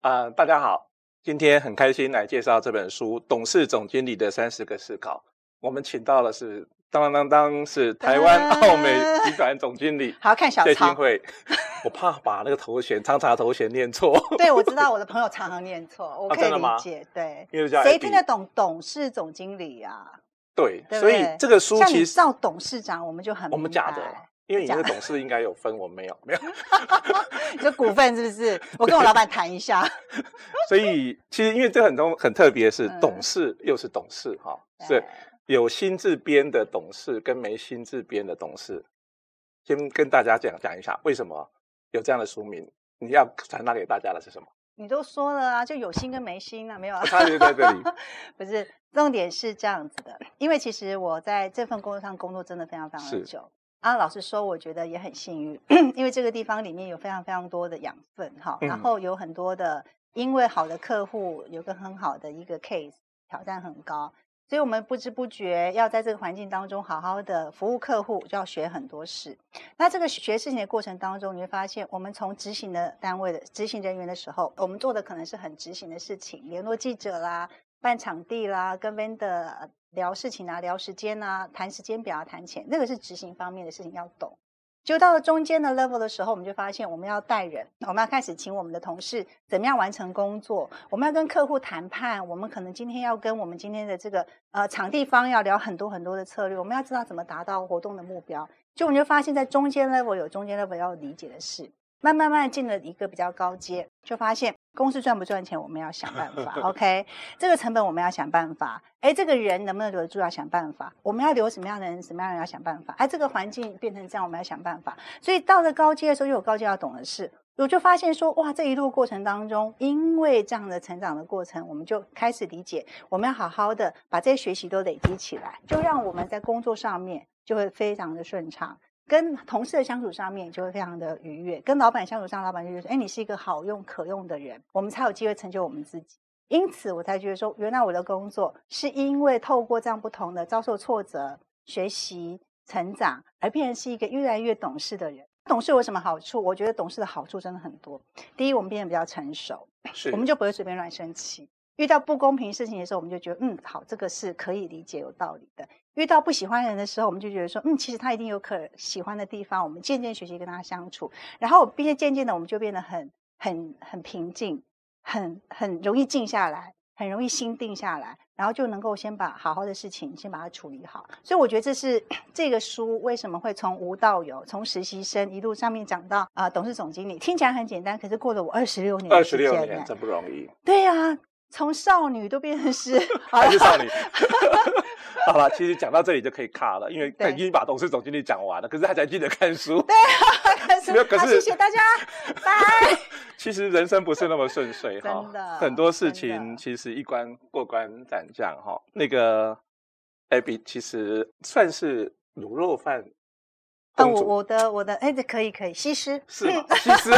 啊、大家好，今天很开心来介绍这本书《董事总经理的三十个思考》。我们请到的是当当当当，是台湾奥美集团总经理，好看小谢金慧。我怕把那个头衔长长的头衔念错。对，我知道我的朋友常常念错，我可以理解。啊、对，谁听得懂董事总经理啊？对，对对，所以这个书其实叫董事长，我们就很我们假的。因为你那个董事应该有分，我没有，没有。你说股份是不是？我跟我老板谈一下。所以其实因为这很多很特别，是董事又是董事哈，是有心字边的董事跟没心字边的董事。先跟大家讲讲一下为什么有这样的书名，你要传达给大家的是什么？你都说了啊，就有心跟没心啊，没有啊。差别在这里。不是，重点是这样子的，因为其实我在这份工作上工作真的非常非常的久。啊，老实说，我觉得也很幸运，因为这个地方里面有非常非常多的养分哈，然后有很多的，因为好的客户有个很好的一个 case，挑战很高，所以我们不知不觉要在这个环境当中好好的服务客户，就要学很多事。那这个学事情的过程当中，你会发现，我们从执行的单位的执行人员的时候，我们做的可能是很执行的事情，联络记者啦，办场地啦，跟 vendor。聊事情啊，聊时间啊，谈时间表啊，谈钱，那个是执行方面的事情要懂。就到了中间的 level 的时候，我们就发现我们要带人，我们要开始请我们的同事怎么样完成工作，我们要跟客户谈判，我们可能今天要跟我们今天的这个呃场地方要聊很多很多的策略，我们要知道怎么达到活动的目标。就我们就发现，在中间 level 有中间 level 要理解的事。慢慢慢进了一个比较高阶，就发现公司赚不赚钱，我们要想办法。OK，这个成本我们要想办法。哎，这个人能不能留得住，要想办法。我们要留什么样的人，什么样的人要想办法。哎，这个环境变成这样，我们要想办法。所以到了高阶的时候，又有高阶要懂的事。我就发现说，哇，这一路过程当中，因为这样的成长的过程，我们就开始理解，我们要好好的把这些学习都累积起来，就让我们在工作上面就会非常的顺畅。跟同事的相处上面就会非常的愉悦，跟老板相处上，老板就觉得说，哎，你是一个好用可用的人，我们才有机会成就我们自己。因此，我才觉得说，原来我的工作是因为透过这样不同的遭受挫折、学习、成长，而变成是一个越来越懂事的人。懂事有什么好处？我觉得懂事的好处真的很多。第一，我们变得比较成熟，是我们就不会随便乱生气。遇到不公平事情的时候，我们就觉得，嗯，好，这个是可以理解、有道理的。遇到不喜欢人的时候，我们就觉得说，嗯，其实他一定有可喜欢的地方。我们渐渐学习跟他相处，然后并且渐渐的，我们就变得很、很、很平静，很、很容易静下来，很容易心定下来，然后就能够先把好好的事情先把它处理好。所以我觉得这是这个书为什么会从无到有，从实习生一路上面讲到啊、呃，董事总经理，听起来很简单，可是过了我二十六年，二十六年真不容易。对呀、啊，从少女都变成是 还是少女。好了，其实讲到这里就可以卡了，因为他已经把董事总经理讲完了，可是他才记得看书。对啊，看书。没有，可是谢谢大家，拜。其实人生不是那么顺遂哈，很多事情其实一关过关斩将哈。那个 Abby 其实算是卤肉饭。啊，我我的我的哎，这可以可以，西施是？西施。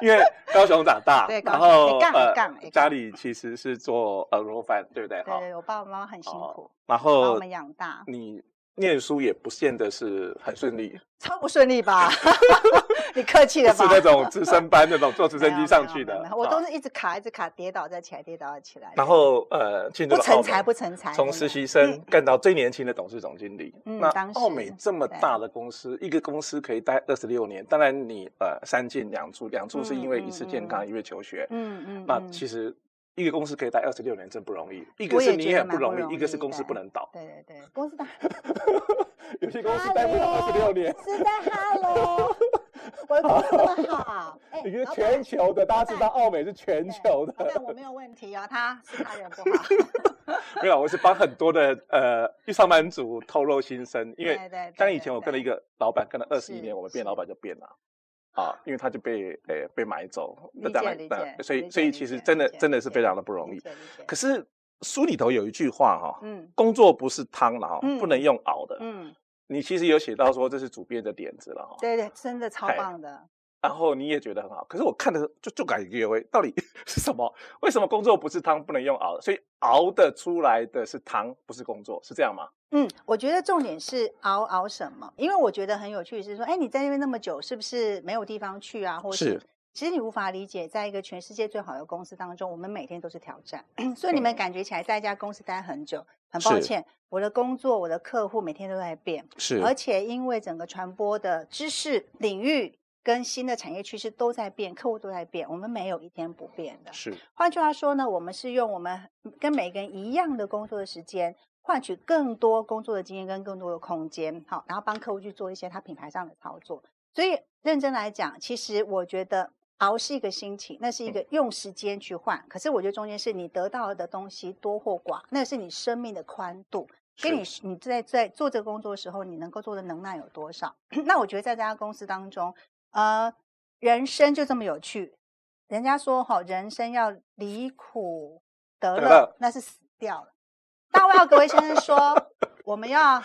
因为高雄长大，对，然后呃，家里其实是做呃卤肉饭，对不对？对，对，我爸爸妈妈很辛苦，然后把我们养大。你念书也不见得是很顺利，超不顺利吧？你客气了吧？是那种直升班那种坐直升机 上去的，我都是一直卡一直卡，跌倒再起来，跌倒再起来。然后呃，进入不成才不成才，从实习生干到最年轻的董事总经理。那奥美这么大的公司，一个公司可以待二十六年。当然你呃三进两出，两出是因为一次健康，一位求学。嗯嗯。那其实一个公司可以待二十六年真不容易，一个是你也很不容易，一个是公司不能倒。对对对，公司倒。有些公司待不了二十六年。是的哈喽。我的公司这么好，你觉得全球的，大家知道奥美是全球的。但我没有问题哦，他是他人不好。没有，我是帮很多的呃上班族透露心声，因为当以前我跟了一个老板跟了二十一年，我们变老板就变了啊，因为他就被呃被买走，理解理解。所以所以其实真的真的是非常的不容易。可是书里头有一句话哈，嗯，工作不是汤了哈，不能用熬的，嗯。你其实有写到说这是主编的点子了哈，对对，真的超棒的。然后你也觉得很好，可是我看的就就感觉为到底 是什么？为什么工作不是汤不能用熬的？所以熬的出来的是汤，不是工作，是这样吗？嗯，我觉得重点是熬熬什么？因为我觉得很有趣是说，哎，你在那边那么久，是不是没有地方去啊？或是，是其实你无法理解，在一个全世界最好的公司当中，我们每天都是挑战，所以你们感觉起来在一家公司待很久，很抱歉，我的工作、我的客户每天都在变，是，而且因为整个传播的知识领域。跟新的产业趋势都在变，客户都在变，我们没有一天不变的。是，换句话说呢，我们是用我们跟每个人一样的工作的时间，换取更多工作的经验跟更多的空间，好，然后帮客户去做一些他品牌上的操作。所以认真来讲，其实我觉得熬是一个心情，那是一个用时间去换。嗯、可是我觉得中间是你得到的东西多或寡，那是你生命的宽度，跟你你在在做这个工作的时候，你能够做的能耐有多少。那我觉得在这家公司当中。呃，人生就这么有趣。人家说哈，人生要离苦得乐，那是死掉了。大卫奥格威先生说，我们要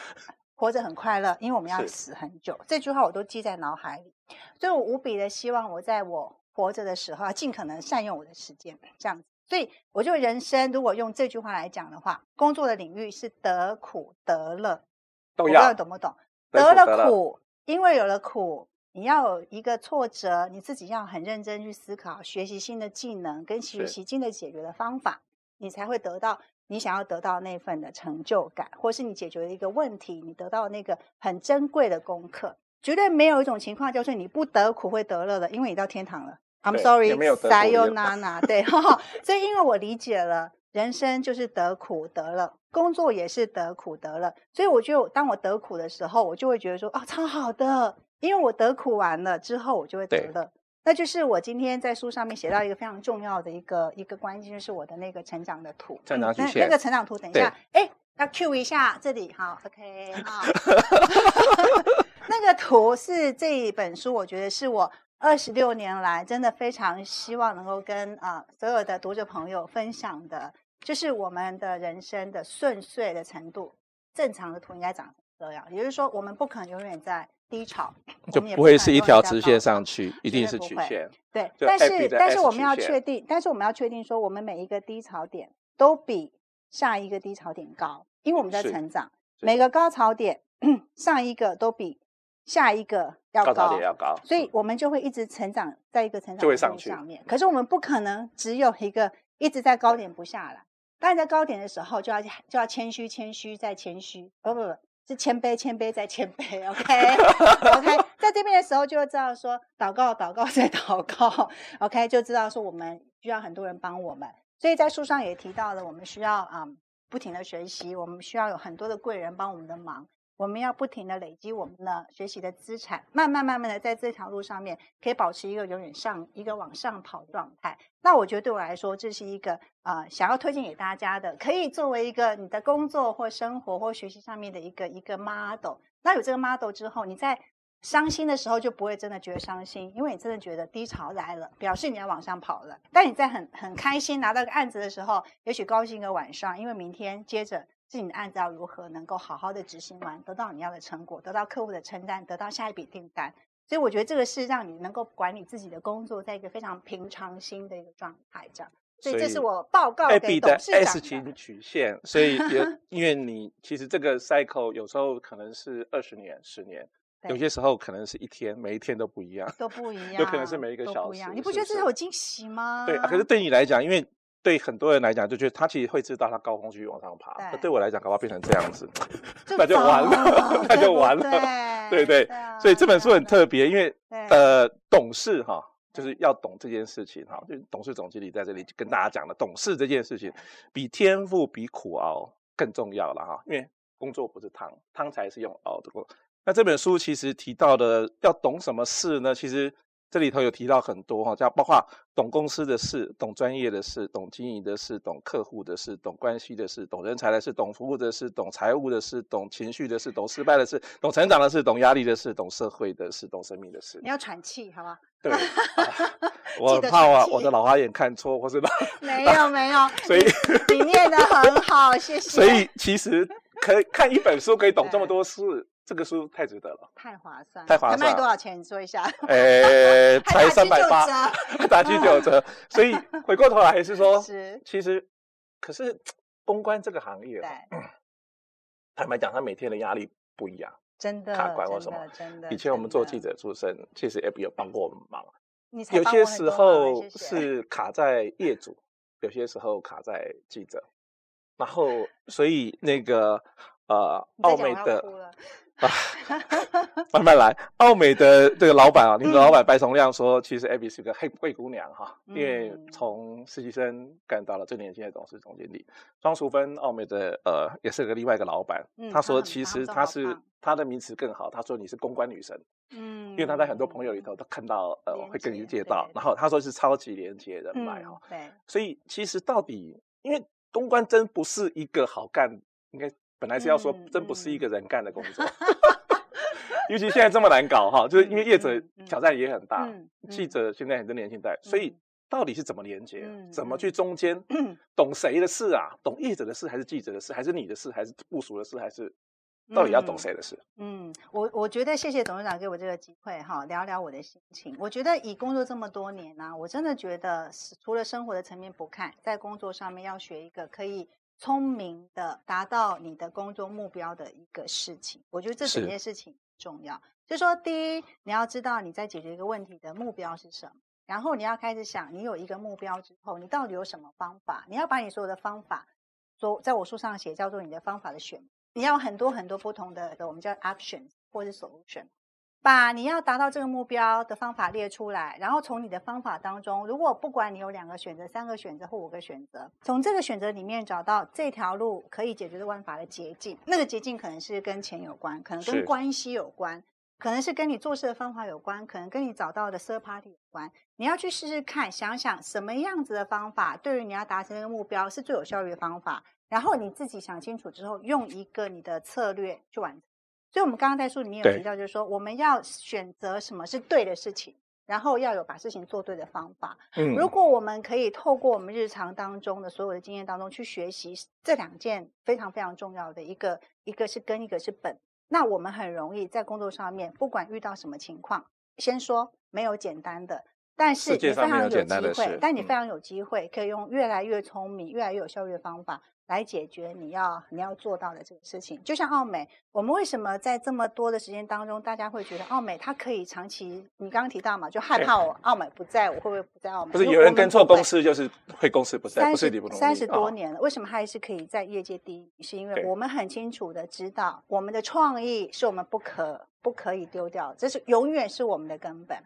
活着很快乐，因为我们要死很久。这句话我都记在脑海里，所以我无比的希望我在我活着的时候，要尽可能善用我的时间，这样子。所以，我就人生如果用这句话来讲的话，工作的领域是得苦得乐，不知道懂不懂？得了苦，因为有了苦。你要有一个挫折，你自己要很认真去思考，学习新的技能，跟学习新的解决的方法，你才会得到你想要得到那份的成就感，或是你解决了一个问题，你得到那个很珍贵的功课。绝对没有一种情况就是你不得苦会得乐的，因为你到天堂了。I'm sorry，Sayonara。对，所以因为我理解了，人生就是得苦得乐，工作也是得苦得乐，所以我就当我得苦的时候，我就会觉得说哦，超好的。因为我得苦完了之后，我就会得乐。那就是我今天在书上面写到一个非常重要的一个一个关键，就是我的那个成长的图。成长曲线。那那个成长图，等一下，哎，要 cue 一下这里，好，OK，好。那个图是这一本书，我觉得是我二十六年来真的非常希望能够跟啊、呃、所有的读者朋友分享的，就是我们的人生的顺遂的程度。正常的图应该长这样，也就是说，我们不可能永远在。低潮就不会是一条直线上去，一定是曲线。对，但是但是我们要确定，但是我们要确定说，我们每一个低潮点都比下一个低潮点高，因为我们在成长。每个高潮点 上一个都比下一个要高，高潮点要高，所以我们就会一直成长在一个成长点上面。可是我们不可能只有一个一直在高点不下来，当然在高点的时候就要就要谦虚谦虚再谦虚，不不不。是谦卑，谦卑再谦卑，OK，OK，在这边的时候就会知道说，祷告，祷告再祷告，OK，就知道说我们需要很多人帮我们，所以在书上也提到了，我们需要啊、嗯、不停的学习，我们需要有很多的贵人帮我们的忙。我们要不停的累积我们的学习的资产，慢慢慢慢的在这条路上面可以保持一个永远上一个往上跑的状态。那我觉得对我来说，这是一个啊、想要推荐给大家的，可以作为一个你的工作或生活或学习上面的一个一个 model。那有这个 model 之后，你在伤心的时候就不会真的觉得伤心，因为你真的觉得低潮来了，表示你要往上跑了。但你在很很开心拿到个案子的时候，也许高兴一个晚上，因为明天接着。自己的案子要如何能够好好的执行完，得到你要的成果，得到客户的称赞，得到下一笔订单。所以我觉得这个是让你能够管理自己的工作，在一个非常平常心的一个状态，这样。所以这是我报告给董事长的。S 型曲线，所以有 因为你其实这个 cycle 有时候可能是二十年、十年，有些时候可能是一天，每一天都不一样，都不一样，有可能是每一个小时。不一样你不觉得这是有惊喜吗？对啊，可是对你来讲，因为。对很多人来讲，就觉得他其实会知道他高峰继续往上爬。对，对我来讲，搞不好变成这样子，那就完了，那就完了。对对，对，所以这本书很特别，因为呃，懂事哈，就是要懂这件事情哈。就董事总经理在这里跟大家讲了，懂事这件事情比天赋比苦熬更重要了哈。因为工作不是汤，汤才是用熬的。那这本书其实提到的要懂什么事呢？其实。这里头有提到很多哈，叫包括懂公司的事、懂专业的事、懂经营的事、懂客户的事、懂关系的事、懂人才的事、懂服务的事、懂财务的事、懂情绪的事、懂失败的事、懂成长的事、懂压力的事、懂社会的事、懂生命的事。你要喘气，好吧？对，啊、我怕啊，我的老花眼看错，或是老没 有没有，所以你念得很好，谢谢。所以其实可以看一本书可以懂这么多事。这个书太值得了，太划算，太划算。它卖多少钱？你说一下。诶，才三百八，打七九折。所以回过头来还是说，是其实可是公关这个行业，坦白讲，他每天的压力不一样，真的卡关或什么，真的。以前我们做记者出身，其实 Abby 有帮过我们忙。有些时候是卡在业主，有些时候卡在记者，然后所以那个呃，奥美的。啊，慢慢来。奥美的这个老板啊，你们的老板白崇亮说，其实 Abby 是个黑贵姑娘哈，因为从实习生干到了最年轻的董事总经理。庄淑芬，奥美的呃，也是个另外一个老板。他说，其实他是他的名词更好，他说你是公关女神。嗯，因为他在很多朋友里头都看到呃，会跟你介绍，然后他说是超级连接人脉哈。对，所以其实到底，因为公关真不是一个好干，应该。本来是要说，真不是一个人干的工作，尤其现在这么难搞哈，就是因为业者挑战也很大，记者现在很多年轻代，所以到底是怎么连接，怎么去中间，懂谁的事啊？懂业者的事，还是记者的事，还是你的事，还是部署的事，还是到底要懂谁的事？嗯，我我觉得谢谢董事长给我这个机会哈，聊聊我的心情。我觉得以工作这么多年呢，我真的觉得除了生活的层面不看，在工作上面要学一个可以。聪明的达到你的工作目标的一个事情，我觉得这整件事情重要。就是说，第一，你要知道你在解决一个问题的目标是什么，然后你要开始想，你有一个目标之后，你到底有什么方法？你要把你所有的方法，说在我书上写叫做你的方法的选，你要很多很多不同的，我们叫 options 或是 solution。把你要达到这个目标的方法列出来，然后从你的方法当中，如果不管你有两个选择、三个选择或五个选择，从这个选择里面找到这条路可以解决的办法的捷径。那个捷径可能是跟钱有关，可能跟关系有关，可能是跟你做事的方法有关，可能跟你找到的 third party 有关。你要去试试看，想想什么样子的方法对于你要达成那个目标是最有效率的方法。然后你自己想清楚之后，用一个你的策略去完成。所以，我们刚刚在书里面有提到，就是说，我们要选择什么是对的事情，然后要有把事情做对的方法。嗯，如果我们可以透过我们日常当中的所有的经验当中去学习这两件非常非常重要的一个，一个是根，一个是本，那我们很容易在工作上面，不管遇到什么情况，先说没有简单的，但是你非常有机会，但你非常有机会可以用越来越聪明、越来越有效率的方法。来解决你要你要做到的这个事情，就像奥美，我们为什么在这么多的时间当中，大家会觉得奥美它可以长期？你刚刚提到嘛，就害怕我奥美不在，我会不会不在奥美？不是有人跟错公司，就是会公司不在，不是你不三十多年了，为什么还是可以在业界第一？是因为我们很清楚的知道，我们的创意是我们不可不可以丢掉，这是永远是我们的根本。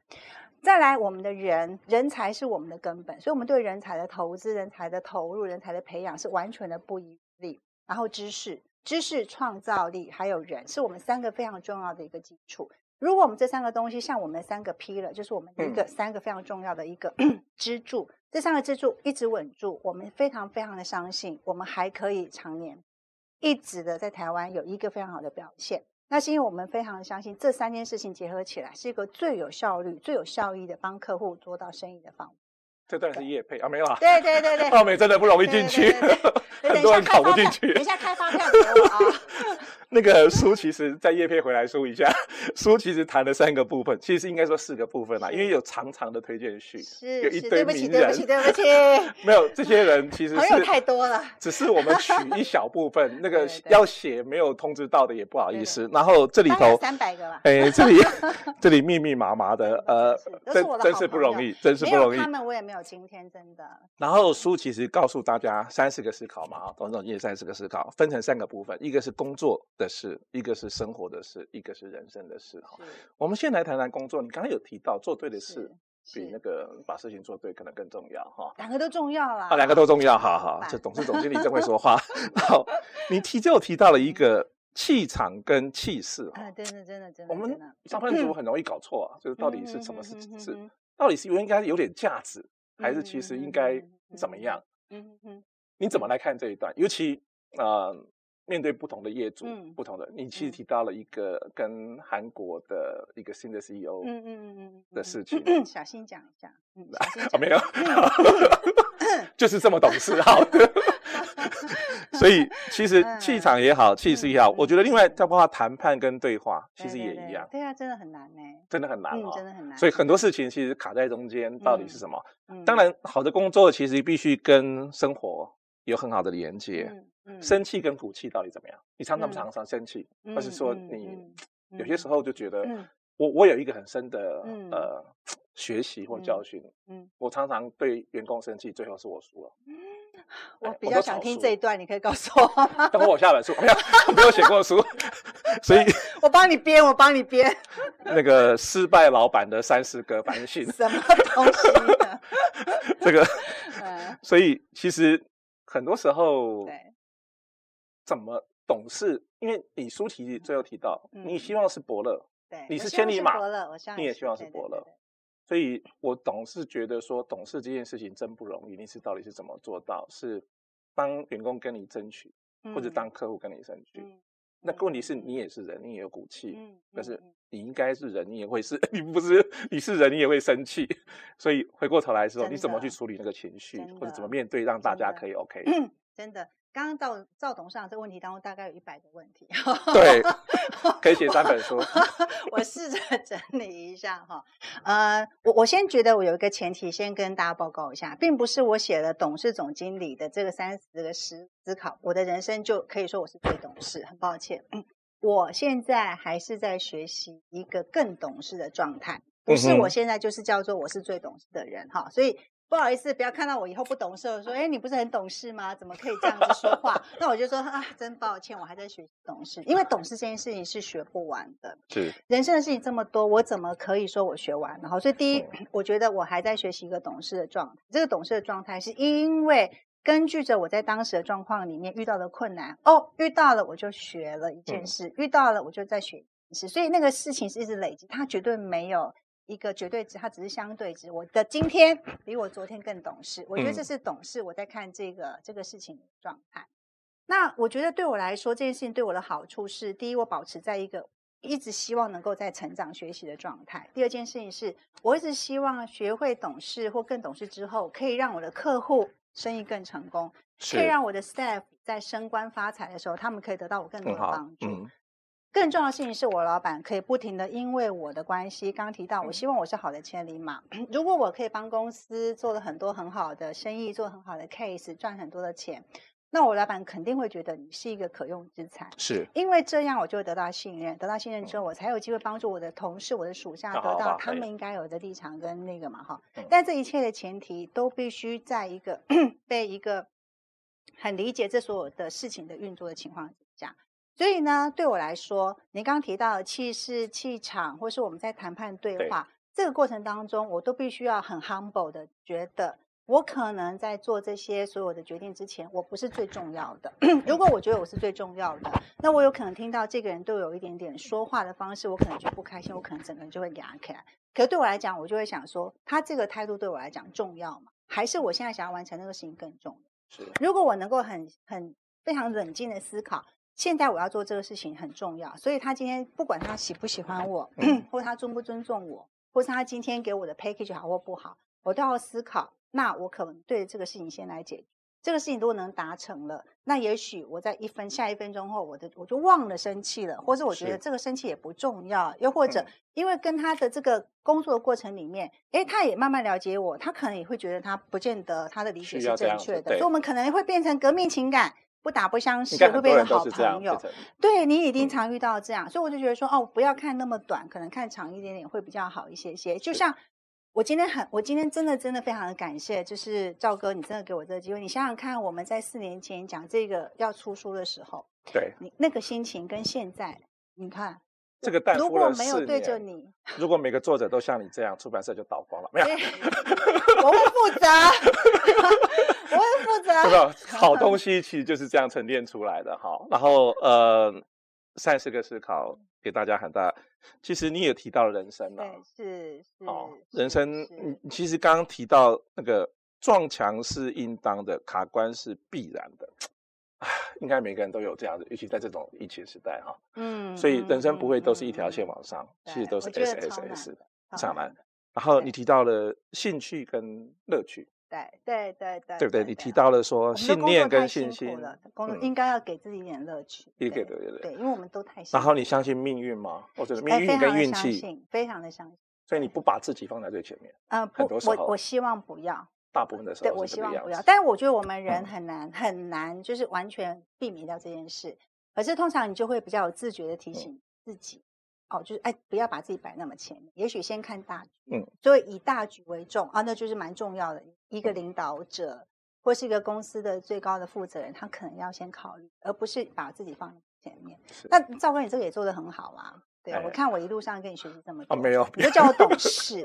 再来，我们的人人才是我们的根本，所以我们对人才的投资、人才的投入、人才的培养是完全的不遗余力。然后知识、知识创造力还有人，是我们三个非常重要的一个基础。如果我们这三个东西像我们三个 Pillar，就是我们一个三个非常重要的一个 支柱，这三个支柱一直稳住，我们非常非常的相信，我们还可以常年一直的在台湾有一个非常好的表现。那是因为我们非常相信这三件事情结合起来是一个最有效率、最有效益的帮客户做到生意的方法。这段是业配啊，没有啊？对对对对，奥美真的不容易进去，很多人考不进去。等一下开发票给我啊。那个书其实，在叶片回来说一下，书其实谈了三个部分，其实应该说四个部分啦，因为有长长的推荐序，有一堆名人，对不起，对不起，没有这些人其实 朋友太多了，只是我们取一小部分，那个要写没有通知到的也不好意思。然后这里头三百个吧，哎，这里 这里密密麻麻的，呃，真真是不容易，真是不容易。他们我也没有今天真的。然后书其实告诉大家三十个思考嘛，董事长也三十个思考，分成三个部分，一个是工作。的事，一个是生活的事，一个是人生的事。哈，我们先来谈谈工作。你刚刚有提到做对的事，比那个把事情做对可能更重要。哈，两个都重要啦。啊，两个都重要。好好，这董事总经理真会说话。好，你提就提到了一个气场跟气势。啊，真的真的真的。我们上班族很容易搞错啊，就是到底是什么是是，到底是应该有点价值，还是其实应该怎么样？嗯嗯，你怎么来看这一段？尤其啊。面对不同的业主，嗯、不同的，你其实提到了一个跟韩国的一个新的 CEO，嗯嗯嗯嗯的事情，小心讲一下，嗯，没有，就是这么懂事，好的。所以其实气场也好，气势也好，我觉得另外再包括谈判跟对话，其实也一样。对啊，真的很难呢，真的很难哦，真的很难。所以很多事情其实卡在中间，到底是什么？当然，好的工作其实必须跟生活有很好的连接。生气跟骨气到底怎么样？你常常常常生气，或是说你有些时候就觉得，我我有一个很深的呃学习或教训，嗯，我常常对员工生气，最后是我输了。我比较想听这一段，你可以告诉我。等我下本书，没有，没有写过书，所以 我帮你编，我帮你编。那个失败老板的三十个反省。什么东西？这个，所以其实很多时候，对，怎么懂事？因为你书题最后提到，你希望是伯乐，对，你是千里马，你也希望是伯乐。所以，我总是觉得说，懂事这件事情真不容易。你是到底是怎么做到？是帮员工跟你争取，或者当客户跟你争取？嗯、那问题是你也是人，你也有骨气。嗯、可是你应该是人，你也会是，你不是你是人，你也会生气。所以回过头来的时候你怎么去处理那个情绪，或者怎么面对，让大家可以 OK？真的。刚刚赵赵董事长这个问题当中，大概有一百个问题。对，可以写三本书。我试着整理一下哈。呃，我我先觉得我有一个前提，先跟大家报告一下，并不是我写了董事总经理的这个三十个思思考，我的人生就可以说我是最懂事。很抱歉，我现在还是在学习一个更懂事的状态，不是我现在就是叫做我是最懂事的人哈，所以。不好意思，不要看到我以后不懂事，我说，哎，你不是很懂事吗？怎么可以这样子说话？那我就说啊，真抱歉，我还在学习懂事，因为懂事这件事情是学不完的。是，人生的事情这么多，我怎么可以说我学完了？好，所以第一，我觉得我还在学习一个懂事的状态。这个懂事的状态是因为根据着我在当时的状况里面遇到的困难，哦，遇到了我就学了一件事，遇到了我就在学一件事，所以那个事情是一直累积，它绝对没有。一个绝对值，它只是相对值。我的今天比我昨天更懂事，我觉得这是懂事。我在看这个这个事情的状态。那我觉得对我来说，这件事情对我的好处是：第一，我保持在一个一直希望能够在成长学习的状态；第二件事情是，我一直希望学会懂事或更懂事之后，可以让我的客户生意更成功，是可以让我的 staff 在升官发财的时候，他们可以得到我更多的帮助。更重要的事情是我老板可以不停的因为我的关系，刚刚提到，我希望我是好的千里马。如果我可以帮公司做了很多很好的生意，做很好的 case，赚很多的钱，那我老板肯定会觉得你是一个可用之才。是，因为这样我就会得到信任，得到信任之后，我才有机会帮助我的同事、我的属下得到他们应该有的立场跟那个嘛哈。但这一切的前提都必须在一个 被一个很理解这所有的事情的运作的情况之下。所以呢，对我来说，您刚刚提到的气势、气场，或是我们在谈判对话对这个过程当中，我都必须要很 humble 的觉得，我可能在做这些所有的决定之前，我不是最重要的。如果我觉得我是最重要的，那我有可能听到这个人都有一点点说话的方式，我可能就不开心，我可能整个人就会压起来。可是对我来讲，我就会想说，他这个态度对我来讲重要吗？还是我现在想要完成那个事情更重要？是。如果我能够很很非常冷静的思考。现在我要做这个事情很重要，所以他今天不管他喜不喜欢我，或他尊不尊重我，或是他今天给我的 package 好或不好，我都要思考。那我可能对这个事情先来解决。这个事情如果能达成了，那也许我在一分下一分钟后，我的我就忘了生气了，或者我觉得这个生气也不重要，又或者因为跟他的这个工作的过程里面，诶，他也慢慢了解我，他可能也会觉得他不见得他的理解是正确的，所以我们可能会变成革命情感。不打不相识，会变成好朋友。对，你已经常遇到这样，嗯、所以我就觉得说，哦，不要看那么短，可能看长一点点会比较好一些些。就像我今天很，我今天真的真的非常的感谢，就是赵哥，你真的给我这个机会。你想想看，我们在四年前讲这个要出书的时候，对，你那个心情跟现在，你看。这个蛋孵了四年，如果没有对着你，如果每个作者都像你这样，出版社就倒光了。没有，我会负责，我会负责。不是，好东西其实就是这样沉淀出来的哈。然后呃，三十个思考给大家很大。其实你也提到了人生了，是是哦，人生。你其实刚刚提到那个撞墙是应当的，卡关是必然的。应该每个人都有这样的，尤其在这种疫情时代哈，嗯，所以人生不会都是一条线往上，其实都是 S S S，上来。然后你提到了兴趣跟乐趣，对对对对，对不对？你提到了说信念跟信心，工作应该要给自己一点乐趣。对对对对，因为我们都太。然后你相信命运吗？或者命运跟运气？非常的相信。所以你不把自己放在最前面？嗯，不，我我希望不要。大部分的时候，对，我希望不要。但是我觉得我们人很难很难，就是完全避免掉这件事。可是通常你就会比较有自觉的提醒自己。哦，就是哎，不要把自己摆那么前面，也许先看大局，嗯，所以以大局为重啊，那就是蛮重要的。一个领导者或是一个公司的最高的负责人，他可能要先考虑，而不是把自己放在前面。那赵哥，你这个也做得很好啊。对，我看我一路上跟你学习这么多，没有，你就叫我懂 事。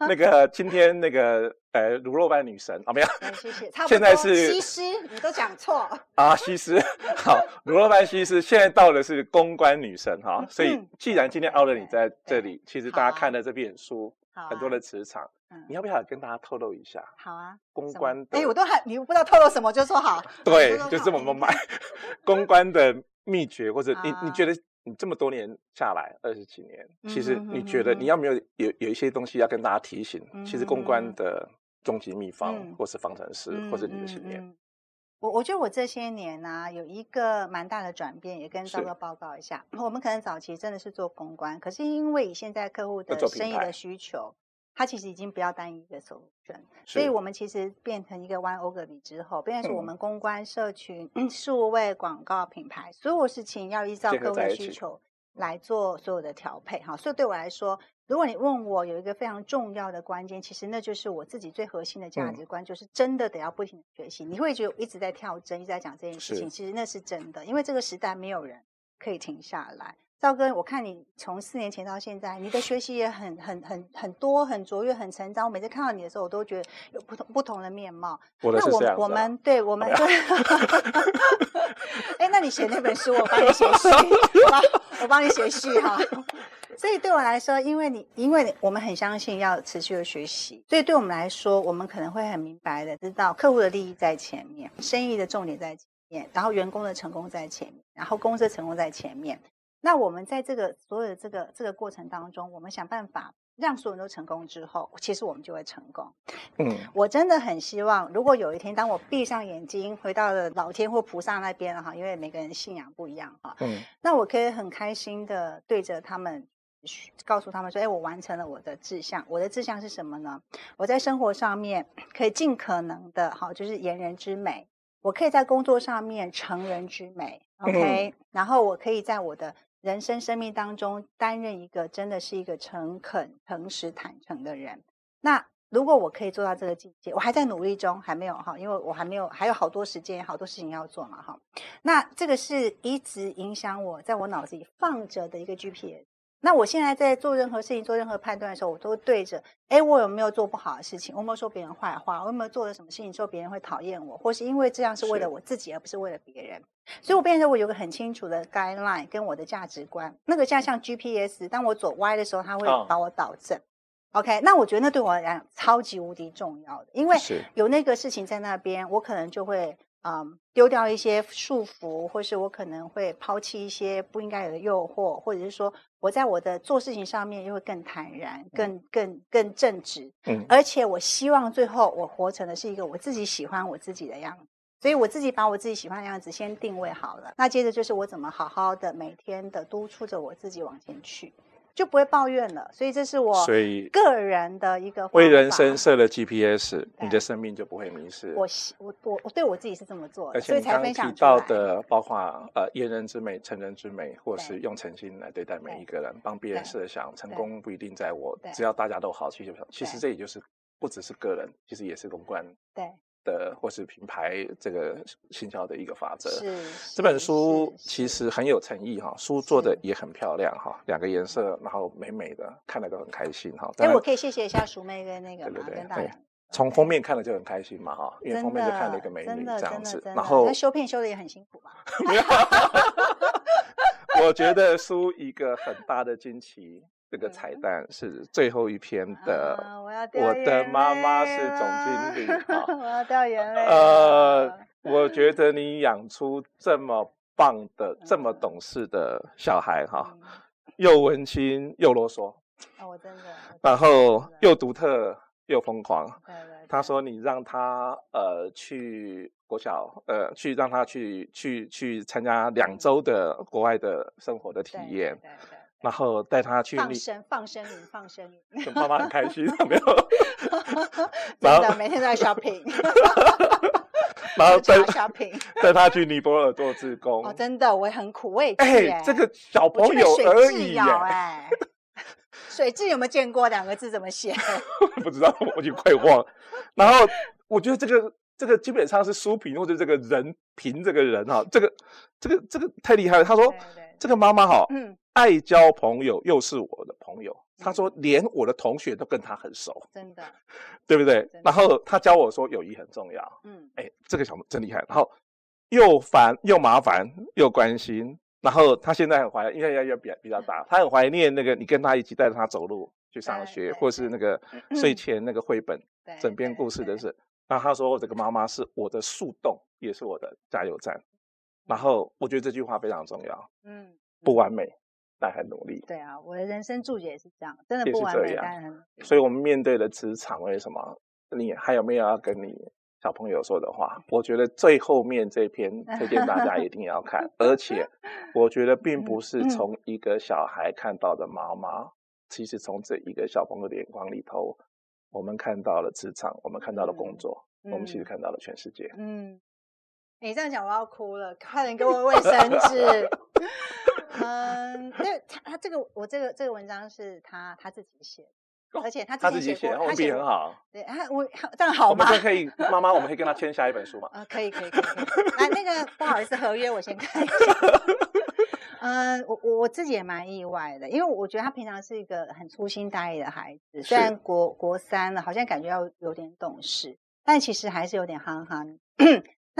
那个 今天那个呃，卤肉饭女神啊，没有，谢谢。现在是西施，你都讲错啊，西施。好，卤肉饭西施，现在到的是公关女神哈。所以既然今天奥乐你在这里，其实大家看了这本书，很多的磁场，你要不要跟大家透露一下？好啊，公关。哎，我都还你不知道透露什么，就说好。对，就这么慢。公关的秘诀，或者你你觉得？你这么多年下来，二十几年，其实你觉得你要没有有有一些东西要跟大家提醒？其实公关的终极秘方，或是方程式，或是你的信念。我我觉得我这些年呢，有一个蛮大的转变，也跟赵哥报告一下。我们可能早期真的是做公关，可是因为现在客户的生意的需求。它其实已经不要单一一个 solution，所以我们其实变成一个 One Ogilvy 之后，变成是我们公关、社群、数位广告、品牌，所有事情要依照各位的需求来做所有的调配哈。所以对我来说，如果你问我有一个非常重要的关键，其实那就是我自己最核心的价值观，就是真的得要不停的学习。你会觉得一直在跳针，一直在讲这件事情，其实那是真的，因为这个时代没有人可以停下来。赵哥，我看你从四年前到现在，你的学习也很很很很多，很卓越，很成长。我每次看到你的时候，我都觉得有不同不同的面貌。我的是这样子、啊、我们对我们对。哎，那你写那本书，我帮你写我帮你写序哈。所以对我来说，因为你因为我们很相信要持续的学习，所以对我们来说，我们可能会很明白的知道客户的利益在前面，生意的重点在前面，然后员工的成功在前面，然后公司的成功在前面。那我们在这个所有的这个这个过程当中，我们想办法让所有人都成功之后，其实我们就会成功。嗯，我真的很希望，如果有一天当我闭上眼睛回到了老天或菩萨那边了哈，因为每个人信仰不一样哈，嗯，那我可以很开心的对着他们，告诉他们说，哎，我完成了我的志向。我的志向是什么呢？我在生活上面可以尽可能的哈，就是言人之美；我可以在工作上面成人之美。OK，嗯，然后我可以在我的人生生命当中担任一个真的是一个诚恳、诚实、坦诚的人。那如果我可以做到这个境界，我还在努力中，还没有哈，因为我还没有，还有好多时间，好多事情要做嘛哈。那这个是一直影响我在我脑子里放着的一个 GPS。那我现在在做任何事情、做任何判断的时候，我都对着，哎，我有没有做不好的事情？我有没有说别人坏话？我有没有做了什么事情之后别人会讨厌我？或是因为这样是为了我自己，而不是为了别人？所以，我变成我有个很清楚的 guideline 跟我的价值观，那个像像 GPS，当我走歪的时候，它会把我导正。Oh. OK，那我觉得那对我来讲超级无敌重要的，因为有那个事情在那边，我可能就会嗯丢掉一些束缚，或是我可能会抛弃一些不应该有的诱惑，或者是说我在我的做事情上面又会更坦然、更更更正直。嗯，而且我希望最后我活成的是一个我自己喜欢我自己的样子。所以我自己把我自己喜欢的样子先定位好了，那接着就是我怎么好好的每天的督促着我自己往前去，就不会抱怨了。所以这是我所以个人的一个为人生设了 GPS，你的生命就不会迷失。我我我我对我自己是这么做的，所以才分享提到的，包括呃颜人之美、成人之美，或是用诚心来对待每一个人，帮别人设想，成功不一定在我，只要大家都好，其实其实这也就是不只是个人，其实也是公关。对。的或是品牌这个行销的一个法则。是这本书其实很有诚意哈，书做的也很漂亮哈，两个颜色，然后美美的，看了都很开心哈。哎，我可以谢谢一下淑妹跟那个对对对，对，从封面看了就很开心嘛哈，因为封面就看了一个美女这样子，然后那修片修的也很辛苦嘛。我觉得书一个很大的惊奇。这个彩蛋是最后一篇的。啊、我要掉。我的妈妈是总经理。我要掉眼泪。呃，我觉 得你养出这么棒的、这么懂事的小孩哈，又文青又啰嗦。啊，我真的。然后又独特又疯狂。对对，对。他说：“你让他呃去国小，呃去让他去去去参加两周的国外的生活的体验。”对对，对。然后带他去放生放生营放生营，妈妈很开心，没有？真的每天都在 shopping。然后带带他去尼泊尔做志工。哦，真的，我也很苦，我也去。哎，这个小朋友而已哎。水质有没有见过？两个字怎么写？不知道，我就快忘了。然后我觉得这个这个基本上是书评或者这个人评这个人哈，这个这个这个太厉害了。他说这个妈妈哈，嗯。爱交朋友，又是我的朋友。她说，连我的同学都跟她很熟，真的，对不对？然后她教我说，友谊很重要。嗯，哎，这个小朋友真厉害。然后又烦又麻烦又关心。然后她现在很怀念，因为要要比比较大，她很怀念那个你跟她一起带着她走路去上学，或是那个睡前那个绘本枕边故事的事。那她说，这个妈妈是我的树洞，也是我的加油站。然后我觉得这句话非常重要。嗯，不完美。但很努力。对啊，我的人生注解也是这样，真的不完美，但很。所以，我们面对的职场，为什么？你还有没有要跟你小朋友说的话？我觉得最后面这篇推荐大家一定要看，而且我觉得并不是从一个小孩看到的妈妈，嗯、其实从这一个小朋友的眼光里头，我们看到了职场，我们看到了工作，嗯、我们其实看到了全世界。嗯，你这样讲我要哭了，快点给我卫生纸。嗯，那他他这个我这个这个文章是他他自己写，而且他自己写，文笔很好。对，他我这样好吗？我们可以，妈妈，我们可以跟他签下一本书吗？啊，可以可以可以。来，那个不好意思，合约我先看一下。嗯，我我我自己也蛮意外的，因为我觉得他平常是一个很粗心大意的孩子，虽然国国三了，好像感觉要有点懂事，但其实还是有点憨憨。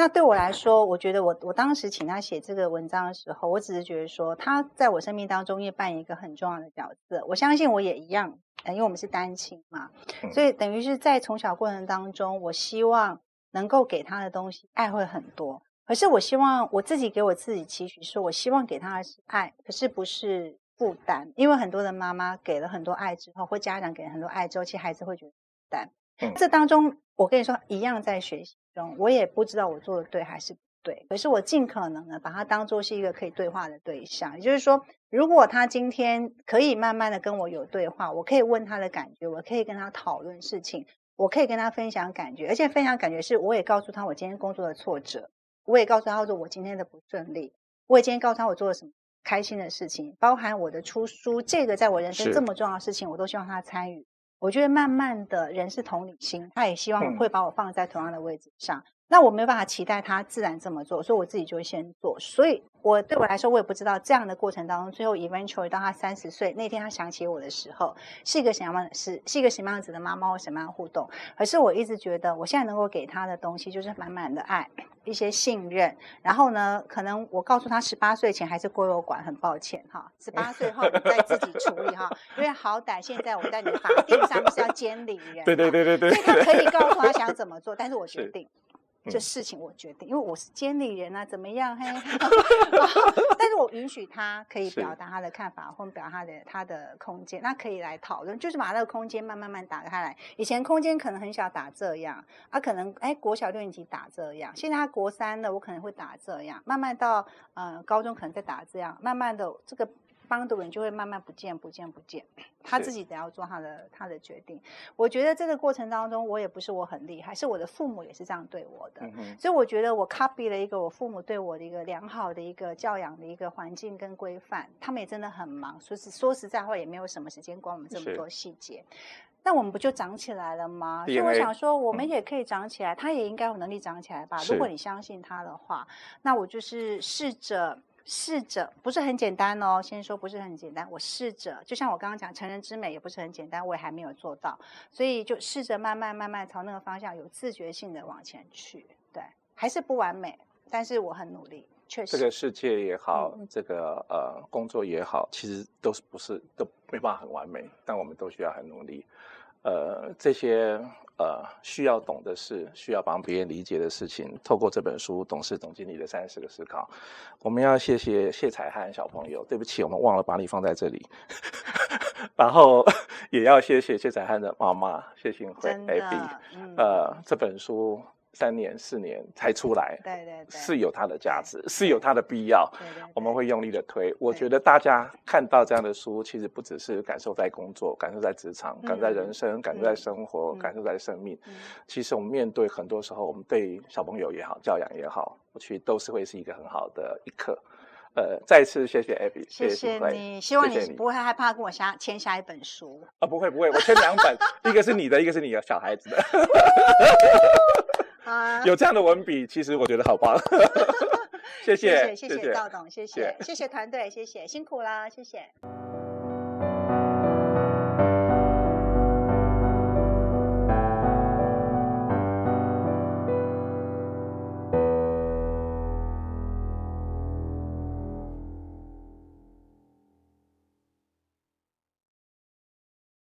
那对我来说，我觉得我我当时请他写这个文章的时候，我只是觉得说他在我生命当中也扮演一个很重要的角色。我相信我也一样，因为我们是单亲嘛，所以等于是在从小过程当中，我希望能够给他的东西爱会很多。可是我希望我自己给我自己期许，说我希望给他的是爱，可是不是负担。因为很多的妈妈给了很多爱之后，或家长给了很多爱之后，其实孩子会觉得负担。这当中，我跟你说一样在学习中，我也不知道我做的对还是不对。可是我尽可能的把它当做是一个可以对话的对象，也就是说，如果他今天可以慢慢的跟我有对话，我可以问他的感觉，我可以跟他讨论事情，我可以跟他分享感觉，而且分享感觉是，我也告诉他我今天工作的挫折，我也告诉他说我今天的不顺利，我也今天告诉他我做了什么开心的事情，包含我的出书，这个在我人生这么重要的事情，我都希望他参与。我觉得慢慢的人是同理心，他也希望会把我放在同样的位置上。嗯、那我没有办法期待他自然这么做，所以我自己就会先做。所以，我对我来说，我也不知道这样的过程当中，最后 eventually 到他三十岁那天，他想起我的时候，是一个什么样的是是一个什么样子的妈妈或什么样的互动。可是我一直觉得，我现在能够给他的东西就是满满的爱。一些信任，然后呢，可能我告诉他，十八岁前还是归我管，很抱歉哈，十八岁后你再自己处理哈，因为好歹现在我在你的法定上是要监理人，对对对对对，所以他可以告诉他想怎么做，但是我决定。这事情我决定，因为我是监理人啊，怎么样？嘿，但是我允许他可以表达他的看法，或者表达他的他的空间，那可以来讨论，就是把那个空间慢慢慢打开来。以前空间可能很小，打这样，啊，可能哎国小六年级打这样，现在他国三了，我可能会打这样，慢慢到呃高中可能再打这样，慢慢的这个。帮的人就会慢慢不见不见不见，他自己得要做他的他的决定。我觉得这个过程当中，我也不是我很厉害，是我的父母也是这样对我的，嗯、所以我觉得我 copy 了一个我父母对我的一个良好的一个教养的一个环境跟规范。他们也真的很忙，说实说实在话，也没有什么时间管我们这么多细节。是但我们不就长起来了吗？所以我想说，我们也可以长起来，嗯、他也应该有能力长起来吧？如果你相信他的话，那我就是试着。试着不是很简单哦，先说不是很简单。我试着，就像我刚刚讲，成人之美也不是很简单，我也还没有做到，所以就试着慢慢慢慢朝那个方向有自觉性的往前去。对，还是不完美，但是我很努力，确实。这个世界也好，嗯、这个呃工作也好，其实都是不是都没办法很完美，但我们都需要很努力。呃，这些。呃，需要懂的事，需要帮别人理解的事情，透过这本书《董事总经理的三十个思考》，我们要谢谢谢彩汉小朋友。对不起，我们忘了把你放在这里。然后也要谢谢谢彩汉的妈妈谢幸辉 Abby，呃，这本书。三年四年才出来，对对对，是有它的价值，是有它的必要。我们会用力的推。我觉得大家看到这样的书，其实不只是感受在工作，感受在职场，感受在人生，感受在生活，感受在生命。其实我们面对很多时候，我们对小朋友也好，教养也好，我其实都是会是一个很好的一课。呃，再次谢谢 Abby，谢谢你，希望你不会害怕跟我下签下一本书啊，不会不会，我签两本，一个是你的，一个是你的小孩子的。啊，有这样的文笔，其实我觉得好棒。谢谢，谢谢赵董，谢谢，谢谢团队，谢谢，辛苦啦，谢谢。